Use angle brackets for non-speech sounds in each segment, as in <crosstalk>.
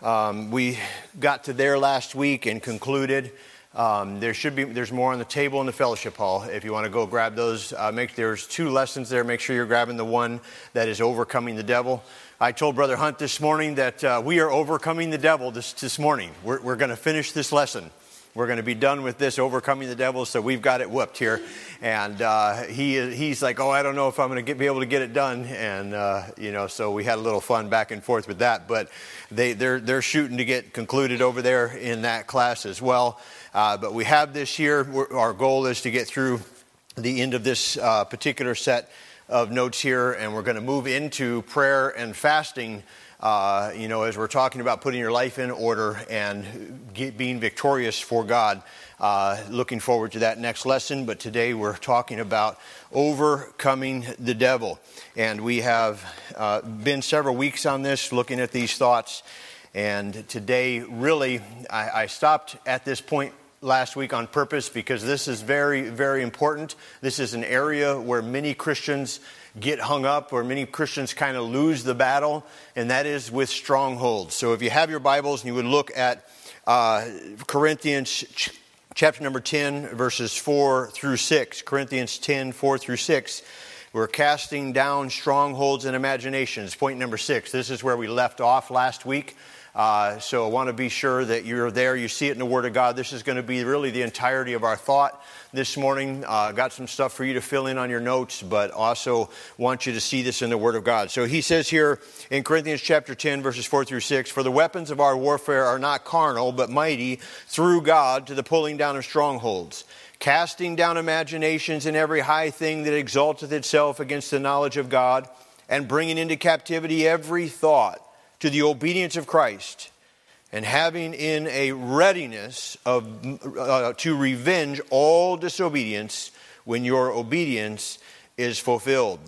Um, we got to there last week and concluded. Um, there should be there's more on the table in the fellowship hall if you want to go grab those. Uh, make there's two lessons there. Make sure you're grabbing the one that is overcoming the devil. I told Brother Hunt this morning that uh, we are overcoming the devil this, this morning. We're, we're going to finish this lesson. We're going to be done with this overcoming the devil, so we've got it whooped here. And uh, he he's like, oh, I don't know if I'm going to be able to get it done. And uh, you know, so we had a little fun back and forth with that. But they they're they're shooting to get concluded over there in that class as well. Uh, but we have this year. Our goal is to get through the end of this uh, particular set of notes here, and we're going to move into prayer and fasting uh, you know, as we're talking about putting your life in order and get, being victorious for God. Uh, looking forward to that next lesson, but today we're talking about overcoming the devil. And we have uh, been several weeks on this, looking at these thoughts. And today, really, I, I stopped at this point last week on purpose because this is very, very important. This is an area where many Christians get hung up, or many Christians kind of lose the battle, and that is with strongholds. So if you have your Bibles and you would look at uh, Corinthians ch- chapter number 10, verses 4 through 6, Corinthians 10, 4 through 6. We're casting down strongholds and imaginations. Point number six. This is where we left off last week. Uh, so I want to be sure that you're there. You see it in the Word of God. This is going to be really the entirety of our thought this morning. Uh, got some stuff for you to fill in on your notes, but also want you to see this in the Word of God. So he says here in Corinthians chapter 10, verses 4 through 6 For the weapons of our warfare are not carnal, but mighty through God to the pulling down of strongholds casting down imaginations and every high thing that exalteth itself against the knowledge of God, and bringing into captivity every thought to the obedience of Christ and having in a readiness of, uh, to revenge all disobedience when your obedience is fulfilled.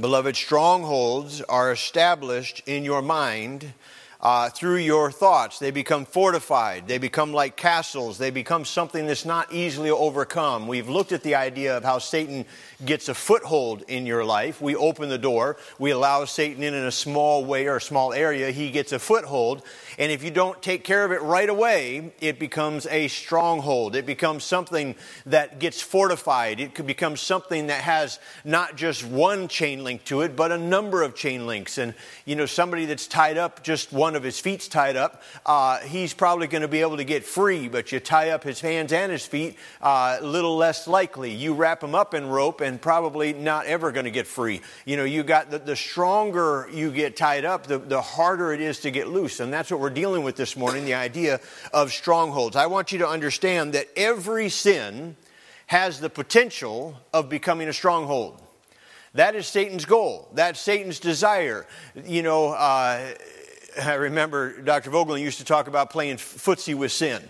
Beloved, strongholds are established in your mind uh, through your thoughts. They become fortified. They become like castles. They become something that's not easily overcome. We've looked at the idea of how Satan gets a foothold in your life. We open the door. We allow Satan in in a small way or a small area. He gets a foothold. And if you don't take care of it right away, it becomes a stronghold. It becomes something that gets fortified. It could become something that has not just one chain link to it, but a number of chain links. And, you know, somebody that's tied up, just one of his feet's tied up, uh, he's probably going to be able to get free. But you tie up his hands and his feet, a uh, little less likely. You wrap him up in rope and probably not ever going to get free. You know, you got the, the stronger you get tied up, the, the harder it is to get loose. And that's what we're dealing with this morning the idea of strongholds. I want you to understand that every sin has the potential of becoming a stronghold. That is Satan's goal. That's Satan's desire. You know, uh, I remember Dr. Vogel used to talk about playing footsie with sin.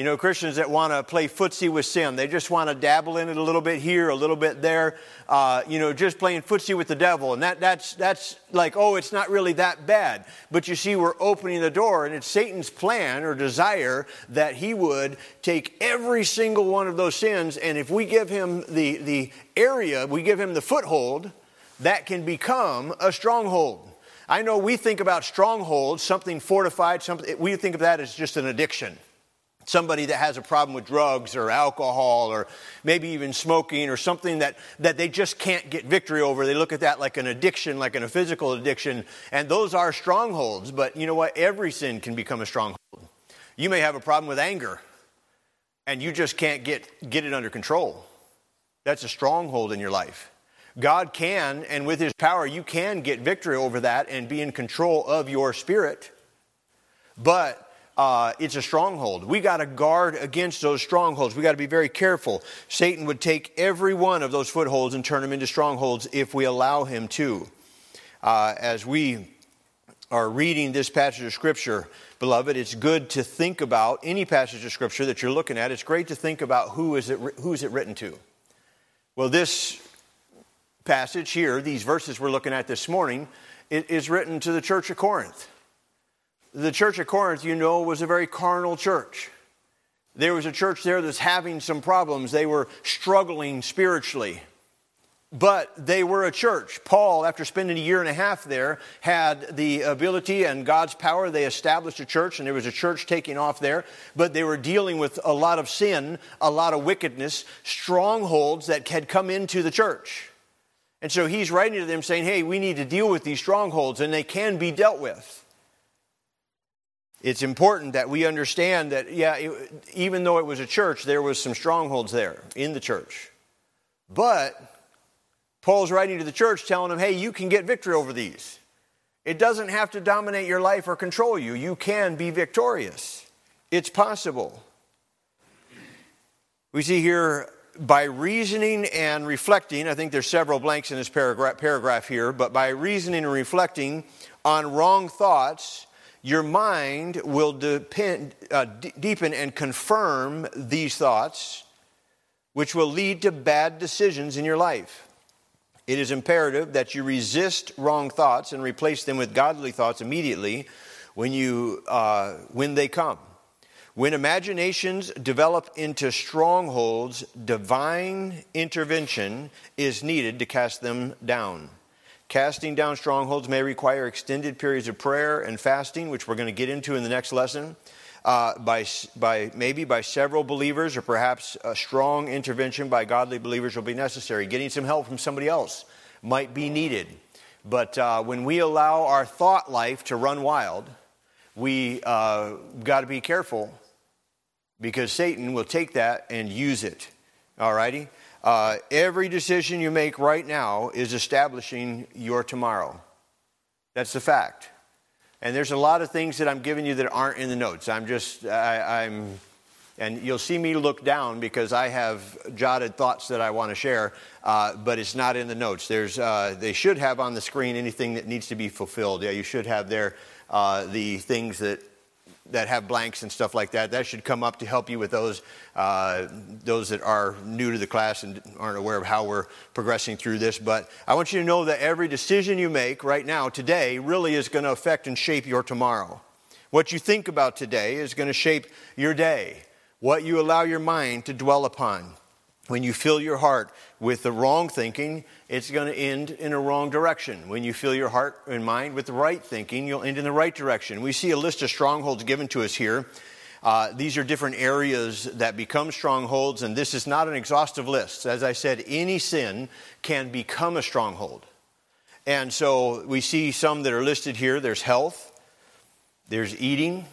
You know, Christians that want to play footsie with sin, they just want to dabble in it a little bit here, a little bit there, uh, you know, just playing footsie with the devil. And that, that's, that's like, oh, it's not really that bad. But you see, we're opening the door, and it's Satan's plan or desire that he would take every single one of those sins, and if we give him the, the area, we give him the foothold, that can become a stronghold. I know we think about strongholds, something fortified, something, we think of that as just an addiction somebody that has a problem with drugs or alcohol or maybe even smoking or something that, that they just can't get victory over. They look at that like an addiction, like in a physical addiction, and those are strongholds. But you know what? Every sin can become a stronghold. You may have a problem with anger, and you just can't get, get it under control. That's a stronghold in your life. God can, and with His power, you can get victory over that and be in control of your spirit. But uh, it's a stronghold. We got to guard against those strongholds. We got to be very careful. Satan would take every one of those footholds and turn them into strongholds if we allow him to. Uh, as we are reading this passage of Scripture, beloved, it's good to think about any passage of Scripture that you're looking at. It's great to think about who is it, who is it written to. Well, this passage here, these verses we're looking at this morning, it is written to the church of Corinth the church of Corinth, you know, was a very carnal church. There was a church there that's having some problems. They were struggling spiritually. but they were a church. Paul, after spending a year and a half there, had the ability and God's power. They established a church, and there was a church taking off there, but they were dealing with a lot of sin, a lot of wickedness, strongholds that had come into the church. And so he's writing to them saying, hey, we need to deal with these strongholds, and they can be dealt with. It's important that we understand that, yeah, it, even though it was a church, there was some strongholds there in the church. But Paul's writing to the church telling them, hey, you can get victory over these. It doesn't have to dominate your life or control you. You can be victorious. It's possible. We see here by reasoning and reflecting, I think there's several blanks in this paragraph, paragraph here, but by reasoning and reflecting on wrong thoughts, your mind will depend, uh, d- deepen and confirm these thoughts, which will lead to bad decisions in your life. It is imperative that you resist wrong thoughts and replace them with godly thoughts immediately when, you, uh, when they come. When imaginations develop into strongholds, divine intervention is needed to cast them down. Casting down strongholds may require extended periods of prayer and fasting, which we're going to get into in the next lesson uh, by, by maybe by several believers or perhaps a strong intervention by godly believers will be necessary. Getting some help from somebody else might be needed. But uh, when we allow our thought life to run wild, we uh, got to be careful because Satan will take that and use it. All righty? Uh, every decision you make right now is establishing your tomorrow. That's the fact. And there's a lot of things that I'm giving you that aren't in the notes. I'm just, I, am and you'll see me look down because I have jotted thoughts that I want to share, uh, but it's not in the notes. There's, uh, they should have on the screen anything that needs to be fulfilled. Yeah, you should have there uh, the things that that have blanks and stuff like that. That should come up to help you with those uh, those that are new to the class and aren't aware of how we're progressing through this. But I want you to know that every decision you make right now, today, really is going to affect and shape your tomorrow. What you think about today is going to shape your day. What you allow your mind to dwell upon. When you fill your heart with the wrong thinking, it's going to end in a wrong direction. When you fill your heart and mind with the right thinking, you'll end in the right direction. We see a list of strongholds given to us here. Uh, these are different areas that become strongholds, and this is not an exhaustive list. As I said, any sin can become a stronghold. And so we see some that are listed here there's health, there's eating,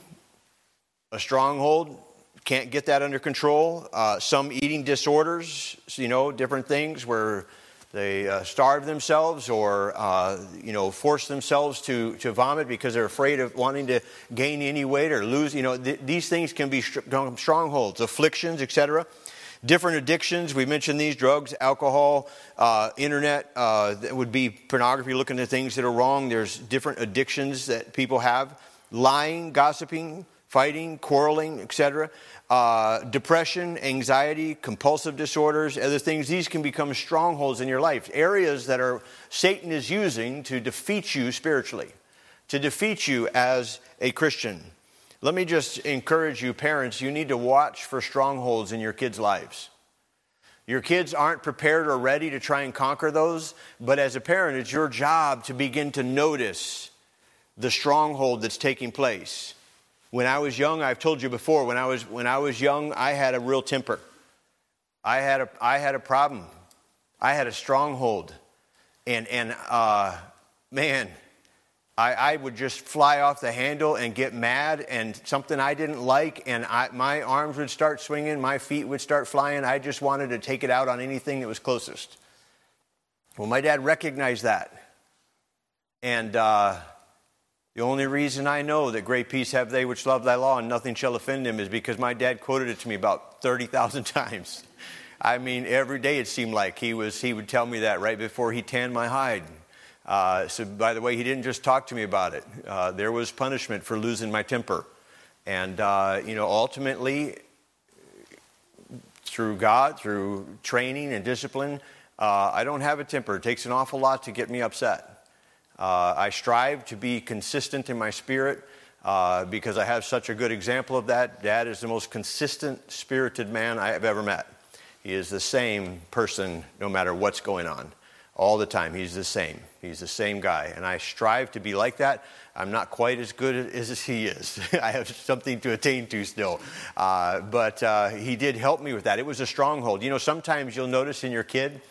a stronghold, can't get that under control. Uh, some eating disorders, you know, different things where they uh, starve themselves or, uh, you know, force themselves to, to vomit because they're afraid of wanting to gain any weight or lose. You know, th- these things can be strongholds, afflictions, etc. Different addictions, we mentioned these drugs, alcohol, uh, internet, uh, that would be pornography, looking at things that are wrong. There's different addictions that people have lying, gossiping, fighting, quarreling, etc uh, depression, anxiety, compulsive disorders, other things, these can become strongholds in your life. Areas that are Satan is using to defeat you spiritually, to defeat you as a Christian. Let me just encourage you, parents, you need to watch for strongholds in your kids' lives. Your kids aren't prepared or ready to try and conquer those, but as a parent, it's your job to begin to notice the stronghold that's taking place. When I was young, I've told you before, when I was, when I was young, I had a real temper. I had a, I had a problem. I had a stronghold. And, and uh, man, I, I, would just fly off the handle and get mad and something I didn't like, and I, my arms would start swinging, my feet would start flying. I just wanted to take it out on anything that was closest. Well, my dad recognized that. And uh, the only reason I know that great peace have they which love thy law and nothing shall offend them is because my dad quoted it to me about 30,000 <laughs> times. I mean, every day it seemed like he, was, he would tell me that right before he tanned my hide. Uh, so, by the way, he didn't just talk to me about it. Uh, there was punishment for losing my temper. And, uh, you know, ultimately, through God, through training and discipline, uh, I don't have a temper. It takes an awful lot to get me upset. Uh, I strive to be consistent in my spirit uh, because I have such a good example of that. Dad is the most consistent spirited man I have ever met. He is the same person no matter what's going on. all the time. He's the same. He's the same guy. And I strive to be like that. I'm not quite as good as he is. <laughs> I have something to attain to still. Uh, but uh, he did help me with that. It was a stronghold. You know, sometimes you'll notice in your kid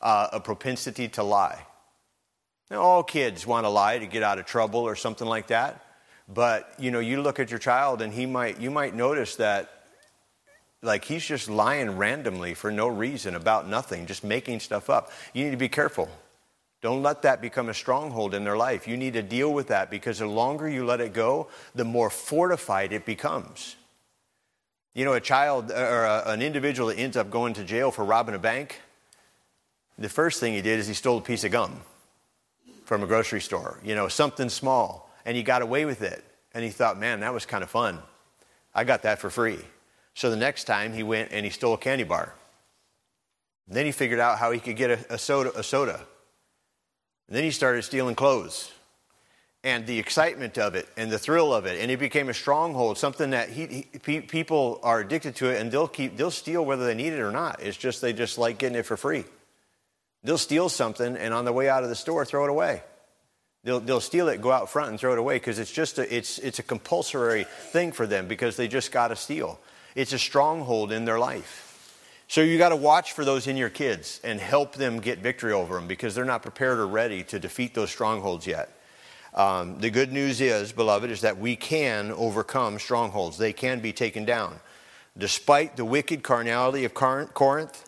uh, a propensity to lie. Now, all kids want to lie to get out of trouble or something like that. But, you know, you look at your child and he might, you might notice that like he's just lying randomly for no reason about nothing, just making stuff up. You need to be careful. Don't let that become a stronghold in their life. You need to deal with that because the longer you let it go, the more fortified it becomes. You know, a child or a, an individual that ends up going to jail for robbing a bank, the first thing he did is he stole a piece of gum from a grocery store, you know, something small, and he got away with it. And he thought, man, that was kind of fun. I got that for free. So the next time he went and he stole a candy bar. And then he figured out how he could get a, a soda. A soda. And then he started stealing clothes. And the excitement of it and the thrill of it, and it became a stronghold, something that he, he, people are addicted to it, and they'll keep they'll steal whether they need it or not. It's just they just like getting it for free. They'll steal something, and on the way out of the store, throw it away. They'll, they'll steal it, go out front, and throw it away because it's just a, it's, it's a compulsory thing for them because they just got to steal. It's a stronghold in their life. So you got to watch for those in your kids and help them get victory over them because they're not prepared or ready to defeat those strongholds yet. Um, the good news is, beloved, is that we can overcome strongholds. They can be taken down. Despite the wicked carnality of Corinth,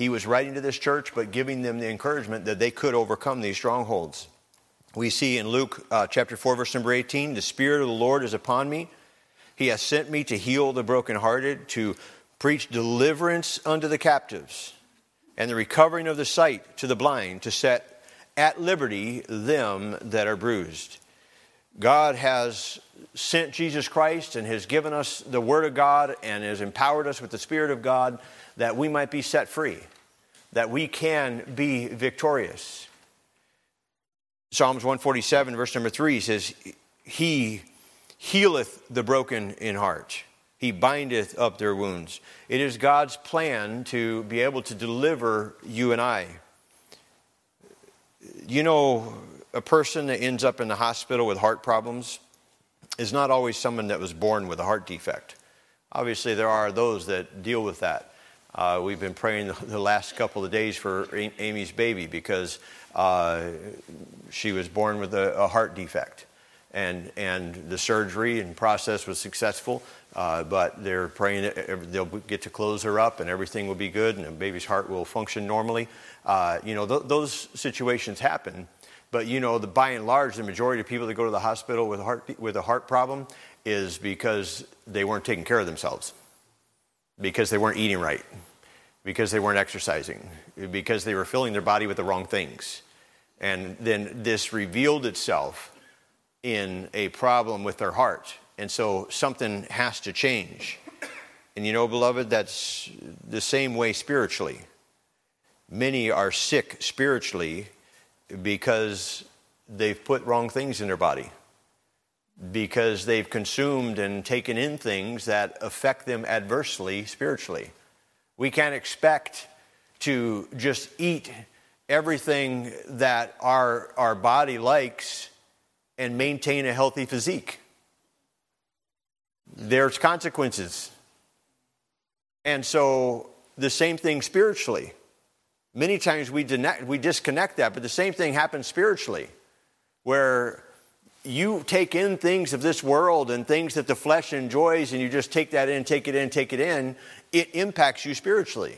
he was writing to this church, but giving them the encouragement that they could overcome these strongholds. We see in Luke uh, chapter 4, verse number 18, the Spirit of the Lord is upon me he has sent me to heal the brokenhearted, to preach deliverance unto the captives, and the recovering of the sight to the blind, to set at liberty them that are bruised. God has sent Jesus Christ and has given us the Word of God and has empowered us with the Spirit of God that we might be set free, that we can be victorious. Psalms 147, verse number 3 says, He healeth the broken in heart. He bindeth up their wounds. It is God's plan to be able to deliver you and I. You know, a person that ends up in the hospital with heart problems is not always someone that was born with a heart defect. Obviously, there are those that deal with that. Uh, we've been praying the, last couple of days for Amy's baby because uh, she was born with a, a heart defect and and the surgery and process was successful. Uh, but they're praying that they'll get to close her up and everything will be good and the baby's heart will function normally. Uh, you know, th- those situations happen. But you know, the, by and large, the majority of people that go to the hospital with a heart with a heart problem is because they weren't taking care of themselves, because they weren't eating right, because they weren't exercising, because they were filling their body with the wrong things, and then this revealed itself in a problem with their heart. And so something has to change. And you know, beloved, that's the same way spiritually. Many are sick spiritually because they've put wrong things in their body, because they've consumed and taken in things that affect them adversely spiritually. We can't expect to just eat everything that our, our body likes and maintain a healthy physique. There's consequences. And so, the same thing spiritually. Many times we, we disconnect that, but the same thing happens spiritually, where you take in things of this world and things that the flesh enjoys, and you just take that in, take it in, take it in, it impacts you spiritually.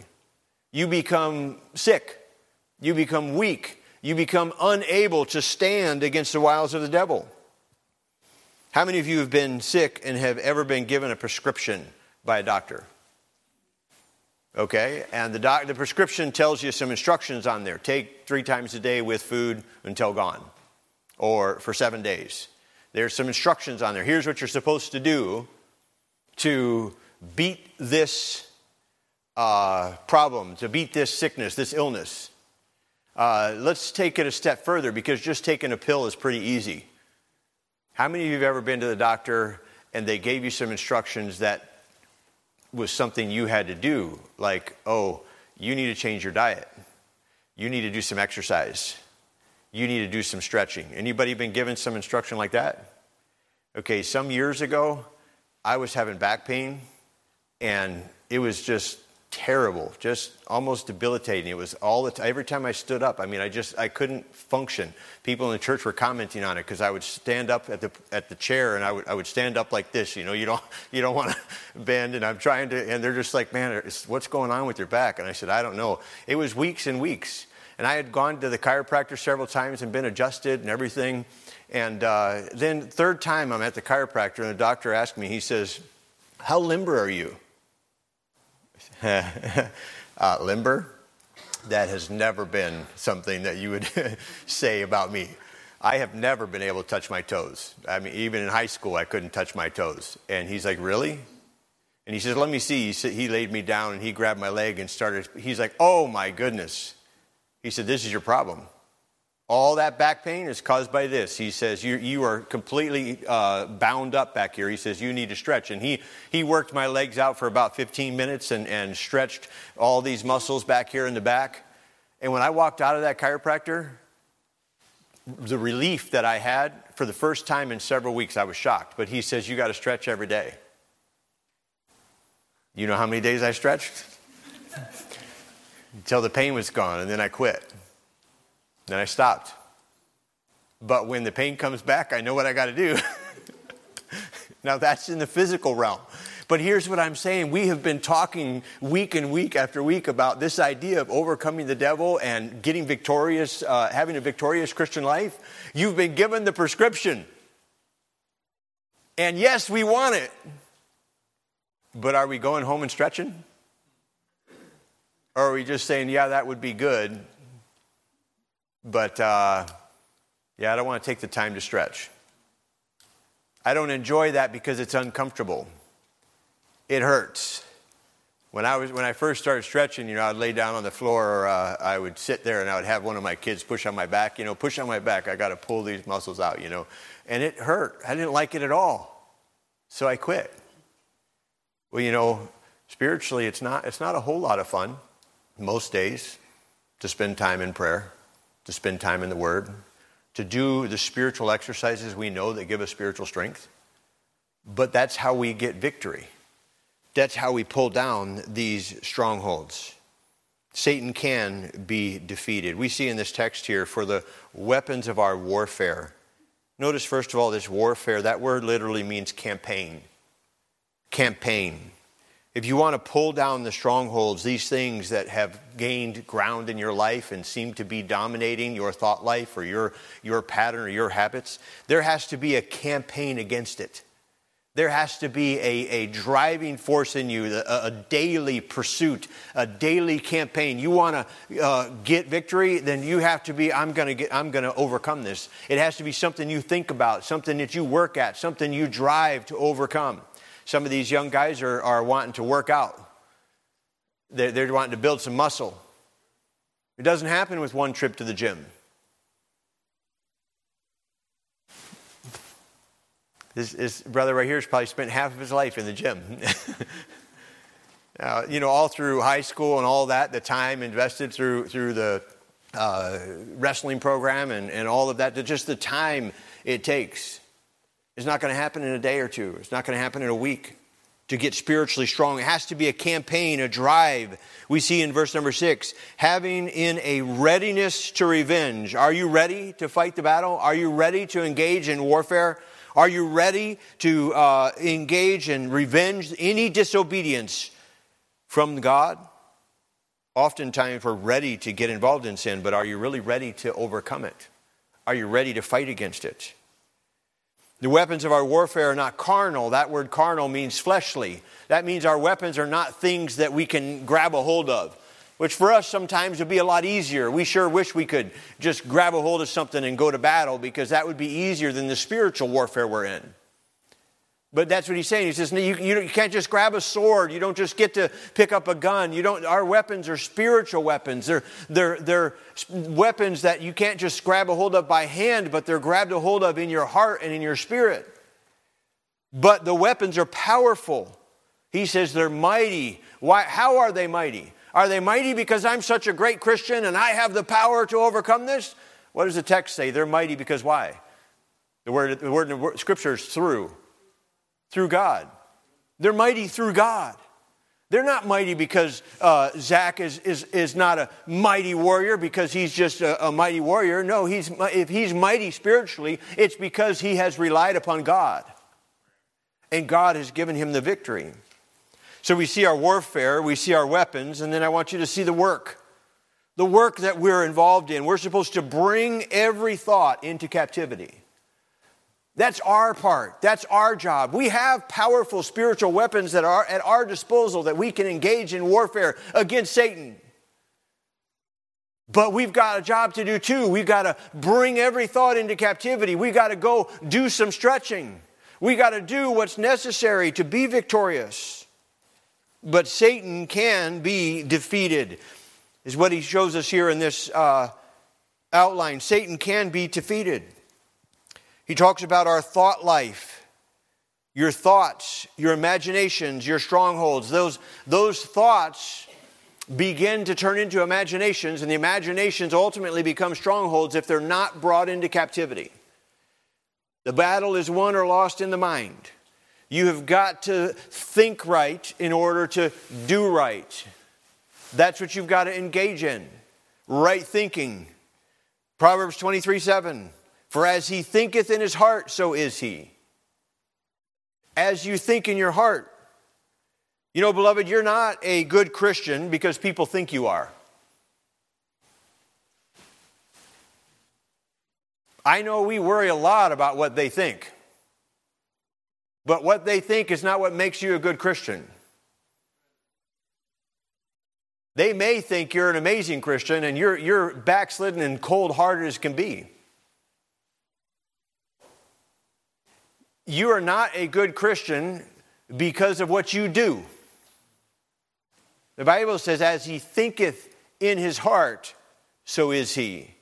You become sick, you become weak, you become unable to stand against the wiles of the devil. How many of you have been sick and have ever been given a prescription by a doctor? Okay, and the, doc, the prescription tells you some instructions on there. Take three times a day with food until gone, or for seven days. There's some instructions on there. Here's what you're supposed to do to beat this uh, problem, to beat this sickness, this illness. Uh, let's take it a step further because just taking a pill is pretty easy. How many of you have ever been to the doctor and they gave you some instructions that was something you had to do, like, oh, you need to change your diet. you need to do some exercise. You need to do some stretching. Anybody been given some instruction like that? Okay, some years ago, I was having back pain, and it was just terrible, just almost debilitating. It was all the time. Every time I stood up, I mean, I just I couldn't function. People in the church were commenting on it because I would stand up at the at the chair and I would I would stand up like this. You know, you don't <laughs> you don't want to <laughs> bend, and I'm trying to, and they're just like, man, what's going on with your back? And I said, I don't know. It was weeks and weeks, and I had gone to the chiropractor several times and been adjusted and everything. And uh, then third time I'm at the chiropractor, and the doctor asked me, he says, "How limber are you?" <laughs> uh, limber, that has never been something that you would <laughs> say about me. I have never been able to touch my toes. I mean, even in high school, I couldn't touch my toes. And he's like, Really? And he says, Let me see. He, he laid me down and he grabbed my leg and started. He's like, Oh my goodness. He said, This is your problem. All that back pain is caused by this. He says, You, you are completely uh, bound up back here. He says, You need to stretch. And he, he worked my legs out for about 15 minutes and, and stretched all these muscles back here in the back. And when I walked out of that chiropractor, the relief that I had for the first time in several weeks, I was shocked. But he says, You got to stretch every day. You know how many days I stretched? Until the pain was gone, and then I quit. Then I stopped. But when the pain comes back, I know what I got to do. <laughs> now that's in the physical realm. But here's what I'm saying. We have been talking week and week after week about this idea of overcoming the devil and getting victorious, uh, having a victorious Christian life. You've been given the prescription. And yes, we want it. But are we going home and stretching? Or are we just saying, yeah, that would be good, but uh, yeah, I don't want to take the time to stretch. I don't enjoy that because it's uncomfortable. It hurts. When I, was, when I first started stretching, you know, I'd lay down on the floor or uh, I would sit there and I would have one of my kids push on my back. You know, push on my back. I got to pull these muscles out, you know. And it hurt. I didn't like it at all. So I quit. Well, you know, spiritually, it's not, it's not a whole lot of fun most days to spend time in prayer to spend time in the Word, to do the spiritual exercises we know that give us spiritual strength. But that's how we get victory. That's how we pull down these strongholds. Satan can be defeated. We see in this text here for the weapons of our warfare. Notice, first of all, this warfare, that word literally means campaign. Campaign. If you want to pull down the strongholds, these things that have gained ground in your life and seem to be dominating your thought life or your, your pattern or your habits, there has to be a campaign against it. There has to be a, a driving force in you, a, a daily pursuit, a daily campaign. You want to uh, get victory, then you have to be, I'm going to get, I'm going to overcome this. It has to be something you think about, something that you work at, something you drive to overcome. Some of these young guys are, are wanting to work out, they're, they're wanting to build some muscle. It doesn't happen with one trip to the gym. This, this, brother right here has probably spent half of his life in the gym. <laughs> uh, you know, all through high school and all that, the time invested through, through the uh, wrestling program and, and all of that, just the time it takes. It's not going to happen in a day or two. It's not going to happen in a week to get spiritually strong. It has to be a campaign, a drive. We see in verse number six, having in a readiness to revenge. Are you ready to fight the battle? Are you ready to engage in warfare? Are you ready to uh, engage in revenge any disobedience from God? Oftentimes we're ready to get involved in sin, but are you really ready to overcome it? Are you ready to fight against it? The weapons of our warfare are not carnal. That word carnal means fleshly. That means our weapons are not things that we can grab a hold of, which for us sometimes would be a lot easier. We sure wish we could just grab a hold of something and go to battle because that would be easier than the spiritual warfare we're in. But that's what he's saying. He says, you, you, can't just grab a sword. You don't just get to pick up a gun. You don't, our weapons are spiritual weapons. They're, they're, they're weapons that you can't just grab a hold of by hand, but they're grabbed a hold of in your heart and in your spirit. But the weapons are powerful. He says they're mighty. Why, how are they mighty? Are they mighty because I'm such a great Christian and I have the power to overcome this? What does the text say? They're mighty because why? The word, the word in the scripture is through. Through God. They're mighty through God. They're not mighty because uh, Zach is, is, is not a mighty warrior because he's just a, a mighty warrior. No, he's, if he's mighty spiritually, it's because he has relied upon God. And God has given him the victory. So we see our warfare, we see our weapons, and then I want you to see the work. The work that we're involved in. We're supposed to bring every thought into captivity. That's our part. That's our job. We have powerful spiritual weapons that are at our disposal that we can engage in warfare against Satan. But we've got a job to do too. We've got to bring every thought into captivity. We've got to go do some stretching. We've got to do what's necessary to be victorious. But Satan can be defeated, is what he shows us here in this uh, outline. Satan can be defeated. He talks about our thought life, your thoughts, your imaginations, your strongholds. Those, those thoughts begin to turn into imaginations, and the imaginations ultimately become strongholds if they're not brought into captivity. The battle is won or lost in the mind. You have got to think right in order to do right. That's what you've got to engage in. Right thinking. Proverbs 23 7. For as he thinketh in his heart, so is he. As you think in your heart. You know, beloved, you're not a good Christian because people think you are. I know we worry a lot about what they think. But what they think is not what makes you a good Christian. They may think you're an amazing Christian and you're, you're backslidden and cold hearted as can be. You are not a good Christian because of what you do. The Bible says, as he thinketh in his heart, so is he.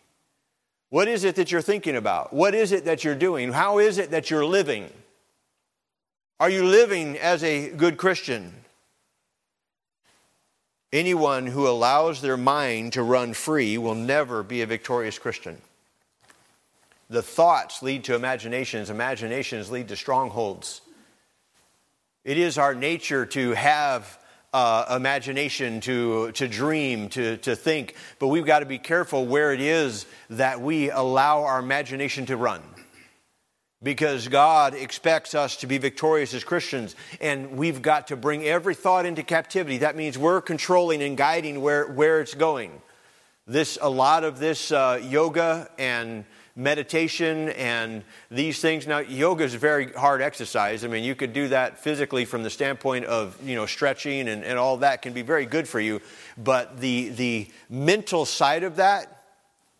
What is it that you're thinking about? What is it that you're doing? How is it that you're living? Are you living as a good Christian? Anyone who allows their mind to run free will never be a victorious Christian. The thoughts lead to imaginations, imaginations lead to strongholds. It is our nature to have uh, imagination, to, to dream, to, to think, but we've got to be careful where it is that we allow our imagination to run. Because God expects us to be victorious as Christians, and we've got to bring every thought into captivity. That means we're controlling and guiding where, where it's going. This, a lot of this uh, yoga and meditation and these things. Now, yoga is a very hard exercise. I mean, you could do that physically from the standpoint of, you know, stretching and, and all that can be very good for you. But the, the mental side of that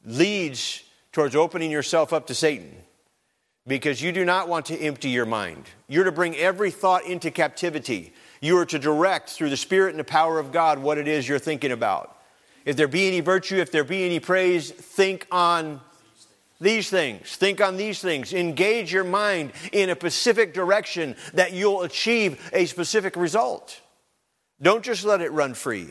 leads towards opening yourself up to Satan because you do not want to empty your mind. You're to bring every thought into captivity. You are to direct through the Spirit and the power of God what it is you're thinking about. If there be any virtue, if there be any praise, think on these things. Think on these things. Engage your mind in a specific direction that you'll achieve a specific result. Don't just let it run free.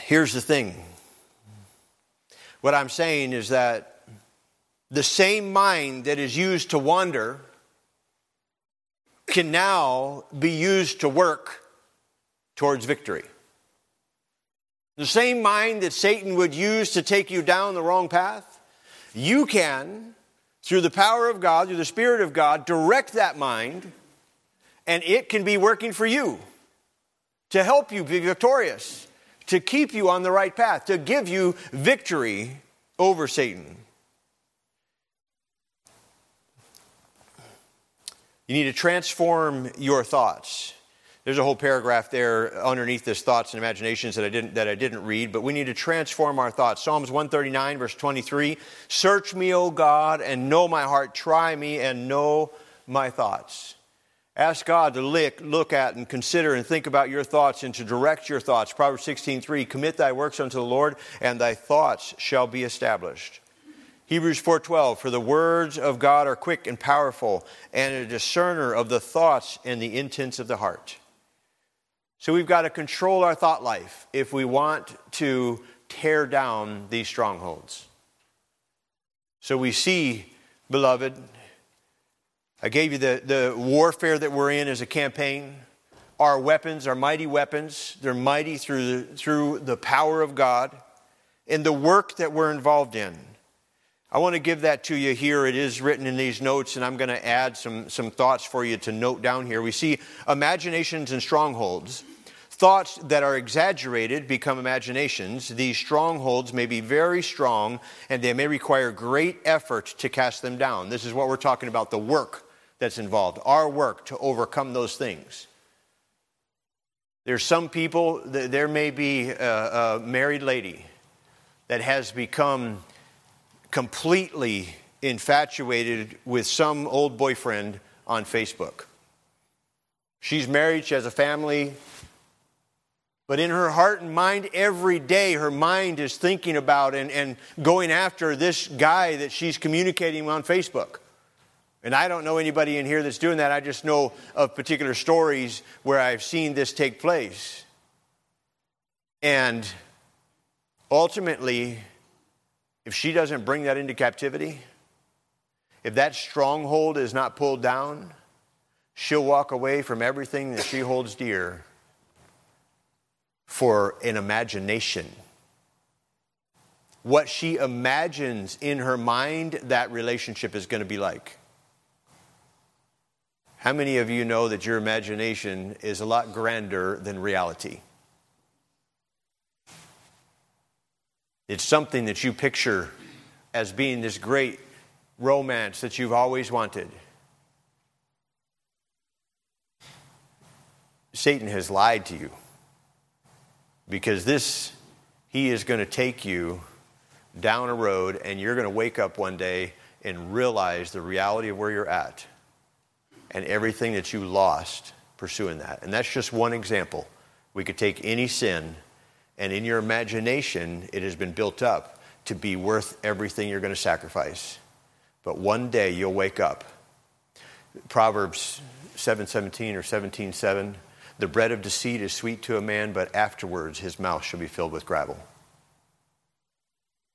Here's the thing what I'm saying is that the same mind that is used to wander can now be used to work towards victory. The same mind that Satan would use to take you down the wrong path, you can, through the power of God, through the Spirit of God, direct that mind, and it can be working for you to help you be victorious, to keep you on the right path, to give you victory over Satan. You need to transform your thoughts. There's a whole paragraph there underneath this thoughts and imaginations that I didn't that I didn't read, but we need to transform our thoughts. Psalms 139 verse 23, "Search me, O God, and know my heart; try me and know my thoughts." Ask God to look, look at and consider and think about your thoughts and to direct your thoughts. Proverbs 16:3, "Commit thy works unto the Lord, and thy thoughts shall be established." Hebrews 4:12 For the words of God are quick and powerful and a discerner of the thoughts and the intents of the heart. So we've got to control our thought life if we want to tear down these strongholds. So we see, beloved, I gave you the, the warfare that we're in as a campaign. Our weapons are mighty weapons. They're mighty through the, through the power of God and the work that we're involved in. I want to give that to you here. It is written in these notes, and I'm going to add some, some thoughts for you to note down here. We see imaginations and strongholds. Thoughts that are exaggerated become imaginations. These strongholds may be very strong and they may require great effort to cast them down. This is what we're talking about the work that's involved, our work to overcome those things. There's some people, there may be a, a married lady that has become completely infatuated with some old boyfriend on Facebook. She's married, she has a family, but in her heart and mind, every day, her mind is thinking about and, and going after this guy that she's communicating on Facebook. And I don't know anybody in here that's doing that. I just know of particular stories where I've seen this take place. And ultimately, if she doesn't bring that into captivity, if that stronghold is not pulled down, she'll walk away from everything that she holds dear for an imagination. What she imagines in her mind that relationship is going to be like. How many of you know that your imagination is a lot grander than reality? It's something that you picture as being this great romance that you've always wanted. Satan has lied to you because this, he is going to take you down a road and you're going to wake up one day and realize the reality of where you're at and everything that you lost pursuing that. And that's just one example. We could take any sin, and in your imagination, it has been built up to be worth everything you're going to sacrifice. But one day you'll wake up. Proverbs 7:17 or 17:7 the bread of deceit is sweet to a man, but afterwards his mouth shall be filled with gravel.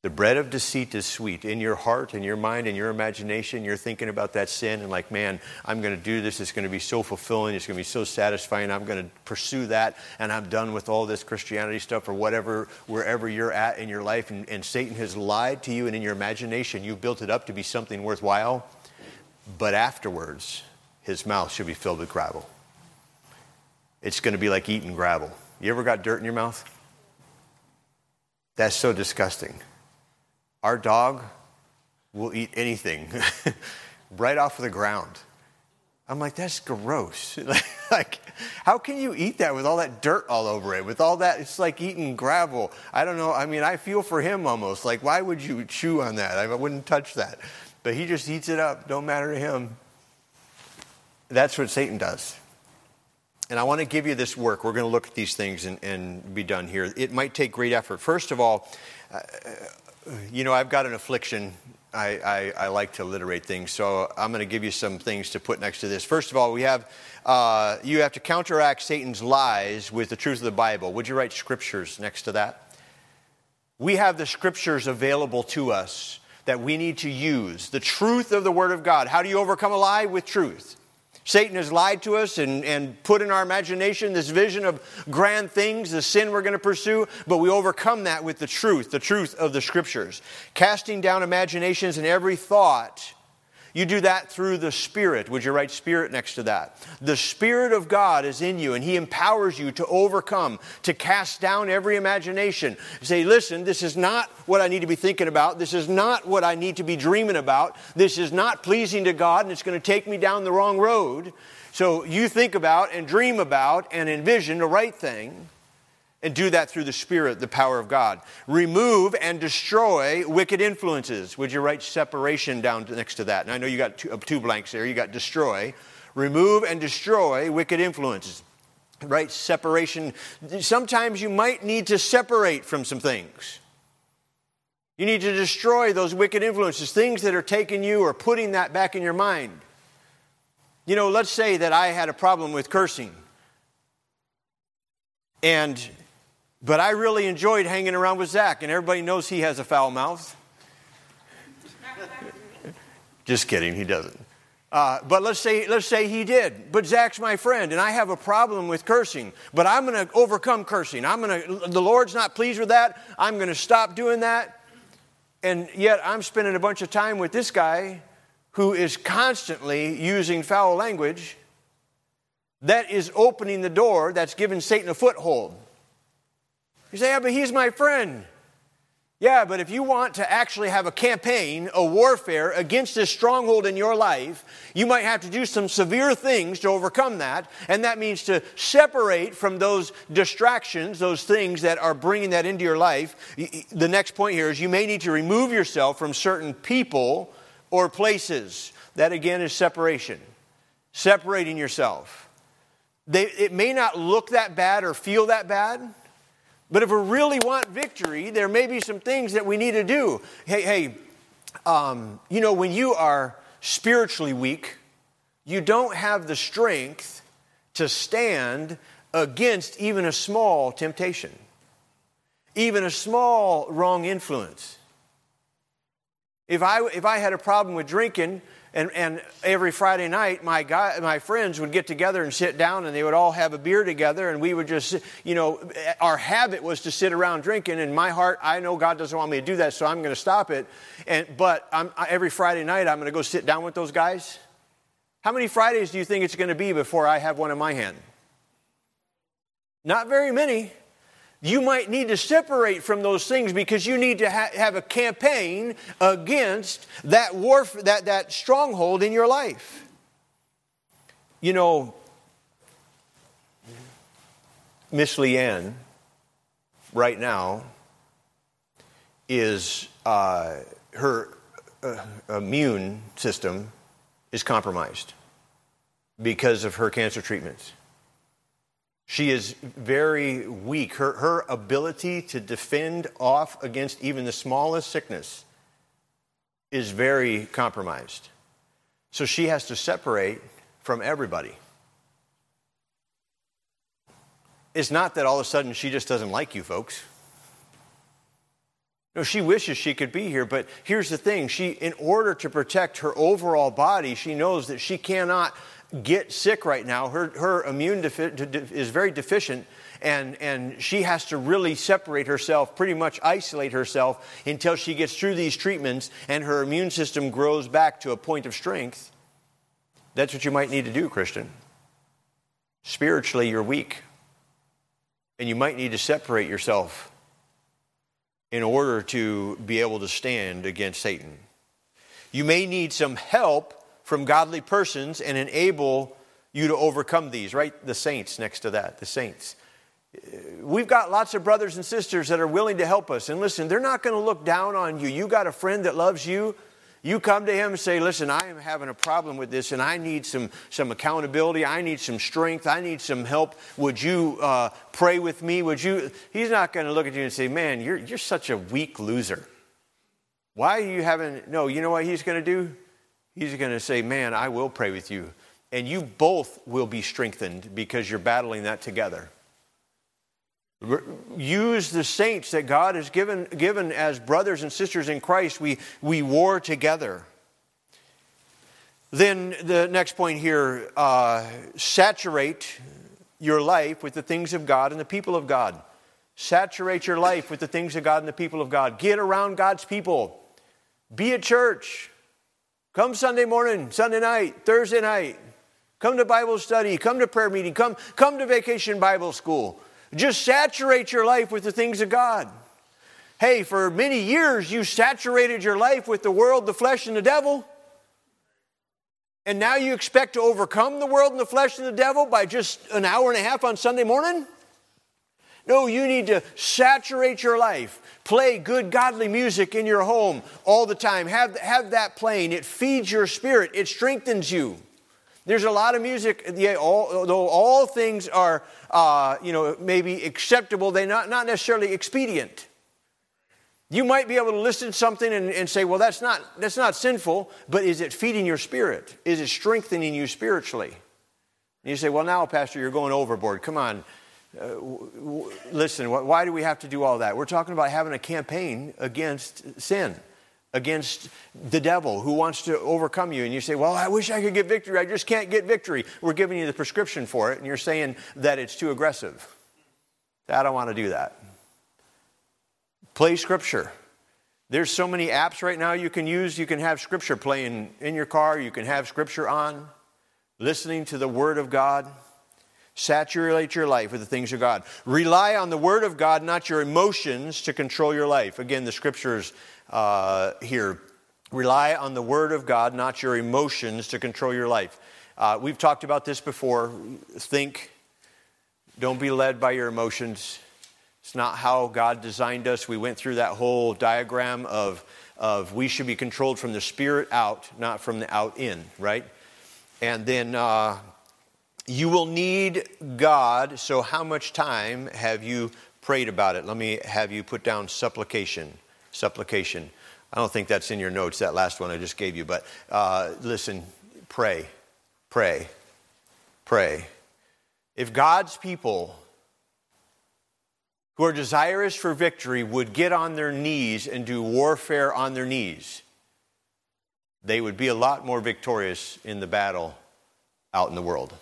The bread of deceit is sweet. In your heart, in your mind, in your imagination, you're thinking about that sin and like, man, I'm going to do this. It's going to be so fulfilling. It's going to be so satisfying. I'm going to pursue that and I'm done with all this Christianity stuff or whatever, wherever you're at in your life. And, and Satan has lied to you and in your imagination, you've built it up to be something worthwhile. But afterwards, his mouth should be filled with gravel it's going to be like eating gravel. You ever got dirt in your mouth? That's so disgusting. Our dog will eat anything <laughs> right off of the ground. I'm like, that's gross. <laughs> like, how can you eat that with all that dirt all over it? With all that, it's like eating gravel. I don't know. I mean, I feel for him almost. Like, why would you chew on that? I wouldn't touch that. But he just eats it up. Don't matter to him. That's what Satan does. And I want to give you this work. We're going to look at these things and, and be done here. It might take great effort. First of all, uh, you know, I've got an affliction. I, I, I, like to alliterate things, so I'm going to give you some things to put next to this. First of all, we have uh, you have to counteract Satan's lies with the truth of the Bible. Would you write scriptures next to that? We have the scriptures available to us that we need to use. The truth of the Word of God. How do you overcome a lie? With truth. Satan has lied to us and, and put in our imagination this vision of grand things, the sin we're going to pursue, but we overcome that with the truth, the truth of the scriptures. Casting down imaginations and every thought you do that through the Spirit. Would you write Spirit next to that? The Spirit of God is in you, and He empowers you to overcome, to cast down every imagination. Say, listen, this is not what I need to be thinking about. This is not what I need to be dreaming about. This is not pleasing to God, and it's going to take me down the wrong road. So you think about and dream about and envision the right thing and do that through the Spirit, the power of God. Remove and destroy wicked influences. Would you write separation down next to that? And I know you got two, uh, two blanks there. You got destroy. Remove and destroy wicked influences. Right? Separation. Sometimes you might need to separate from some things. You need to destroy those wicked influences, things that are taking you or putting that back in your mind. You know, let's say that I had a problem with cursing. And but I really enjoyed hanging around with Zach, and everybody knows he has a foul mouth. <laughs> Just kidding, he doesn't. Uh, but let's say, let's say he did. But Zach's my friend, and I have a problem with cursing. But I'm going to overcome cursing. I'm going to. The Lord's not pleased with that. I'm going to stop doing that. And yet, I'm spending a bunch of time with this guy who is constantly using foul language. That is opening the door. That's giving Satan a foothold. You say, yeah, but he's my friend. Yeah, but if you want to actually have a campaign, a warfare against this stronghold in your life, you might have to do some severe things to overcome that. And that means to separate from those distractions, those things that are bringing that into your life. The next point here is you may need to remove yourself from certain people or places. That again is separation. Separating yourself. They, it may not look that bad or feel that bad but if we really want victory, there may be some things that we need to do. Hey, hey, um, you know, when you are spiritually weak, you don't have the strength to stand against even a small temptation, even a small wrong influence. If I, if I had a problem with drinking, and, and every Friday night, my, guy, my friends would get together and sit down, and they would all have a beer together, and we would just, you know, our habit was to sit around drinking. In my heart, I know God doesn't want me to do that, so I'm going to stop it. And, but I'm, every Friday night, I'm going to go sit down with those guys. How many Fridays do you think it's going to be before I have one in my hand? Not very many you might need to separate from those things because you need to ha- have a campaign against that, warf- that, that stronghold in your life. You know, Miss Leanne, right now, is uh, her uh, immune system is compromised because of her cancer treatments. She is very weak. Her, her ability to defend off against even the smallest sickness is very compromised. So she has to separate from everybody. It's not that all of a sudden she just doesn't like you folks. No, she wishes she could be here, but here's the thing. She, in order to protect her overall body, she knows that she cannot get sick right now. Her, her immune defi- is very deficient, and, and she has to really separate herself, pretty much isolate herself until she gets through these treatments and her immune system grows back to a point of strength. That's what you might need to do, Christian. Spiritually, you're weak, and you might need to separate yourself in order to be able to stand against Satan. You may need some help from godly persons and enable you to overcome these, right? The saints next to that, the saints. We've got lots of brothers and sisters that are willing to help us. And listen, they're not going to look down on you. You got a friend that loves you. You come to him and say, Listen, I am having a problem with this and I need some, some accountability. I need some strength. I need some help. Would you uh, pray with me? Would you? He's not going to look at you and say, Man, you're, you're such a weak loser. Why are you having. No, you know what he's going to do? He's going to say, Man, I will pray with you. And you both will be strengthened because you're battling that together. Use the saints that God has given, given as brothers and sisters in Christ. We, we war together. Then the next point here uh, saturate your life with the things of God and the people of God. Saturate your life with the things of God and the people of God. Get around God's people. Be at church. Come Sunday morning, Sunday night, Thursday night. Come to Bible study, come to prayer meeting, come, come to vacation Bible school. Just saturate your life with the things of God. Hey, for many years you saturated your life with the world, the flesh, and the devil. And now you expect to overcome the world and the flesh and the devil by just an hour and a half on Sunday morning? No, you need to saturate your life. Play good, godly music in your home all the time. Have, have that playing. It feeds your spirit, it strengthens you. There's a lot of music, yeah, although all things are, uh, you know, maybe acceptable, they're not, not necessarily expedient. You might be able to listen to something and, and, say, well, that's not, that's not sinful, but is it feeding your spirit? Is it strengthening you spiritually? And you say, well, now, Pastor, you're going overboard. Come on. Uh, w- w- listen, wh- why do we have to do all that? We're talking about having a campaign against sin, against the devil who wants to overcome you. And you say, well, I wish I could get victory. I just can't get victory. We're giving you the prescription for it, and you're saying that it's too aggressive. I don't want to do that. Play scripture. There's so many apps right now you can use. You can have scripture playing in your car, you can have scripture on, listening to the Word of God. Saturate your life with the things of God. Rely on the Word of God, not your emotions, to control your life. Again, the scriptures uh, here. Rely on the Word of God, not your emotions, to control your life. Uh, we've talked about this before. Think, don't be led by your emotions. It's not how God designed us. We went through that whole diagram of, of we should be controlled from the spirit out, not from the out in, right? And then uh, you will need God. So, how much time have you prayed about it? Let me have you put down supplication. Supplication. I don't think that's in your notes, that last one I just gave you, but uh, listen, pray, pray, pray. If God's people who are desirous for victory would get on their knees and do warfare on their knees, they would be a lot more victorious in the battle out in the world.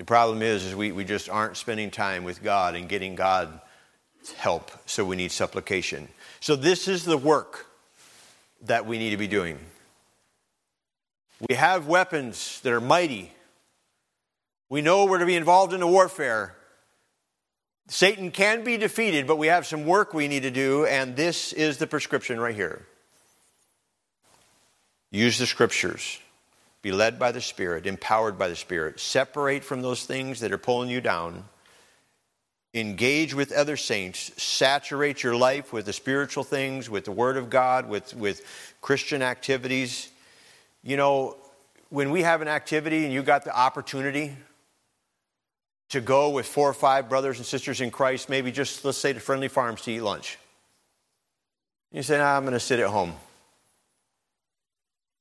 The problem is, is we, we just aren't spending time with God and getting God's help, so we need supplication. So this is the work that we need to be doing. We have weapons that are mighty. We know we're to be involved in the warfare. Satan can be defeated, but we have some work we need to do, and this is the prescription right here. Use the scriptures. Be led by the Spirit, empowered by the Spirit. Separate from those things that are pulling you down. Engage with other saints. Saturate your life with the spiritual things, with the Word of God, with, with Christian activities. You know, when we have an activity and you got the opportunity to go with four or five brothers and sisters in Christ, maybe just, let's say, to Friendly Farms to eat lunch. You say, nah, I'm going to sit at home.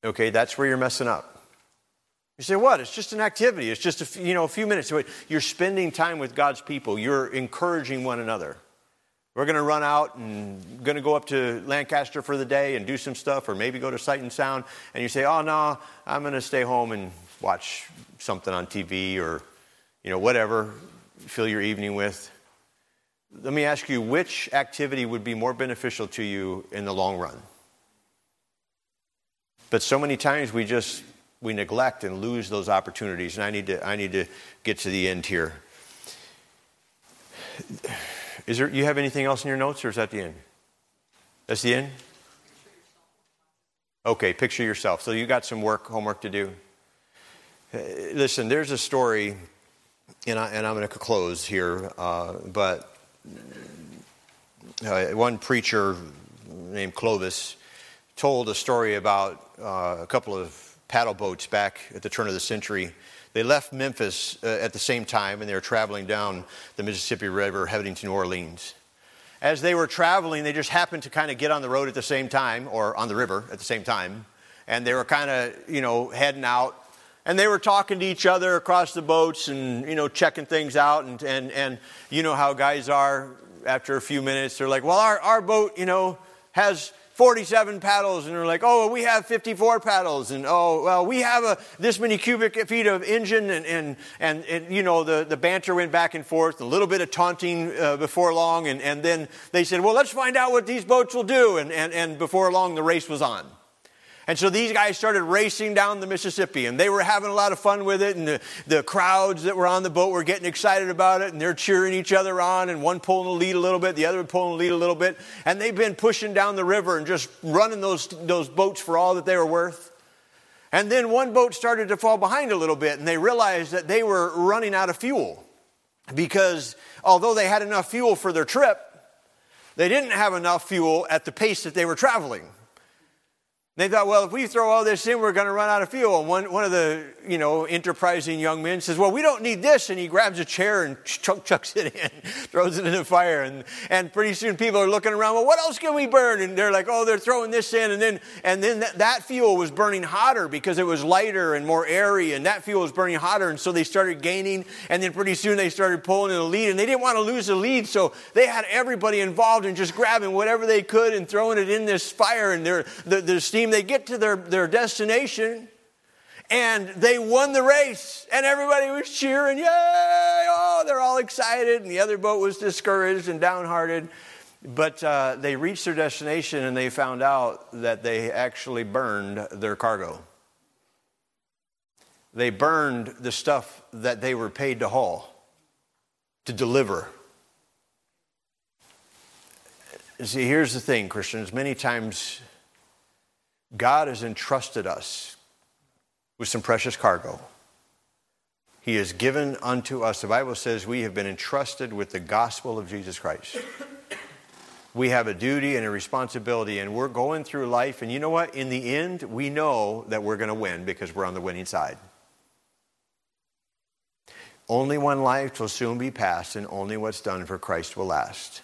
Okay, that's where you're messing up. You say, what? It's just an activity. It's just a, you know, a few minutes. You're spending time with God's people. You're encouraging one another. We're going to run out and going to go up to Lancaster for the day and do some stuff, or maybe go to Sight and Sound. And you say, oh, no, I'm going to stay home and watch something on TV or you know, whatever, fill your evening with. Let me ask you, which activity would be more beneficial to you in the long run? But so many times we just we neglect and lose those opportunities. And I need to I need to get to the end here. Is there you have anything else in your notes or is that the end? That's the end? Okay, picture yourself. So you got some work, homework to do. Listen, there's a story and, I, am going to close here, uh, but uh, one preacher named Clovis told a story about uh, a couple of paddle boats back at the turn of the century. They left Memphis uh, at the same time, and they were traveling down the Mississippi River heading to New Orleans. As they were traveling, they just happened to kind of get on the road at the same time, or on the river at the same time, and they were kind of, you know, heading out and they were talking to each other across the boats and you know checking things out and and and you know how guys are after a few minutes they're like well our, our boat you know has 47 paddles and they're like oh we have 54 paddles and oh well we have a this many cubic feet of engine and and and, and you know the, the banter went back and forth a little bit of taunting uh, before long and, and then they said well let's find out what these boats will do and, and and before long the race was on and so these guys started racing down the Mississippi and they were having a lot of fun with it. And the, the crowds that were on the boat were getting excited about it and they're cheering each other on and one pulling the lead a little bit, the other pulling the lead a little bit. And they've been pushing down the river and just running those, those boats for all that they were worth. And then one boat started to fall behind a little bit and they realized that they were running out of fuel because although they had enough fuel for their trip, they didn't have enough fuel at the pace that they were traveling. They thought, well, if we throw all this in, we're going to run out of fuel. And one, one of the, you know, enterprising young men says, well, we don't need this. And he grabs a chair and chuck, chucks it in, <laughs> throws it in the fire. And, and pretty soon people are looking around, well, what else can we burn? And they're like, oh, they're throwing this in. And then, and then that, that fuel was burning hotter because it was lighter and more airy. And that fuel was burning hotter. And so they started gaining. And then pretty soon they started pulling in the lead. And they didn't want to lose the lead. So they had everybody involved in just grabbing whatever they could and throwing it in this fire. And the, the steam they get to their, their destination and they won the race and everybody was cheering yay oh they're all excited and the other boat was discouraged and downhearted. But uh, they reached their destination and they found out that they actually burned their cargo. They burned the stuff that they were paid to haul to deliver. See here's the thing christians. Many times God has entrusted us with some precious cargo. He has given unto us, the Bible says, we have been entrusted with the gospel of Jesus Christ. We have a duty and a responsibility, and we're going through life, and you know what? In the end, we know that we're going to win because we're on the winning side. Only one life will soon be passed, and only what's done for Christ will last.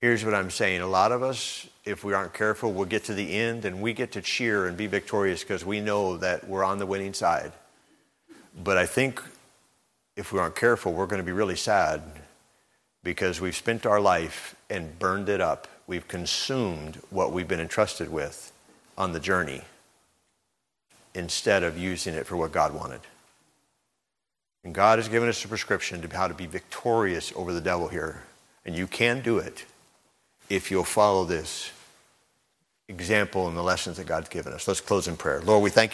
Here's what I'm saying. A lot of us, if we aren't careful, will get to the end and we get to cheer and be victorious because we know that we're on the winning side. But I think if we aren't careful, we're going to be really sad because we've spent our life and burned it up. We've consumed what we've been entrusted with on the journey instead of using it for what God wanted. And God has given us a prescription to how to be victorious over the devil here. And you can do it if you'll follow this example and the lessons that God's given us. Let's close in prayer. Lord, we thank you.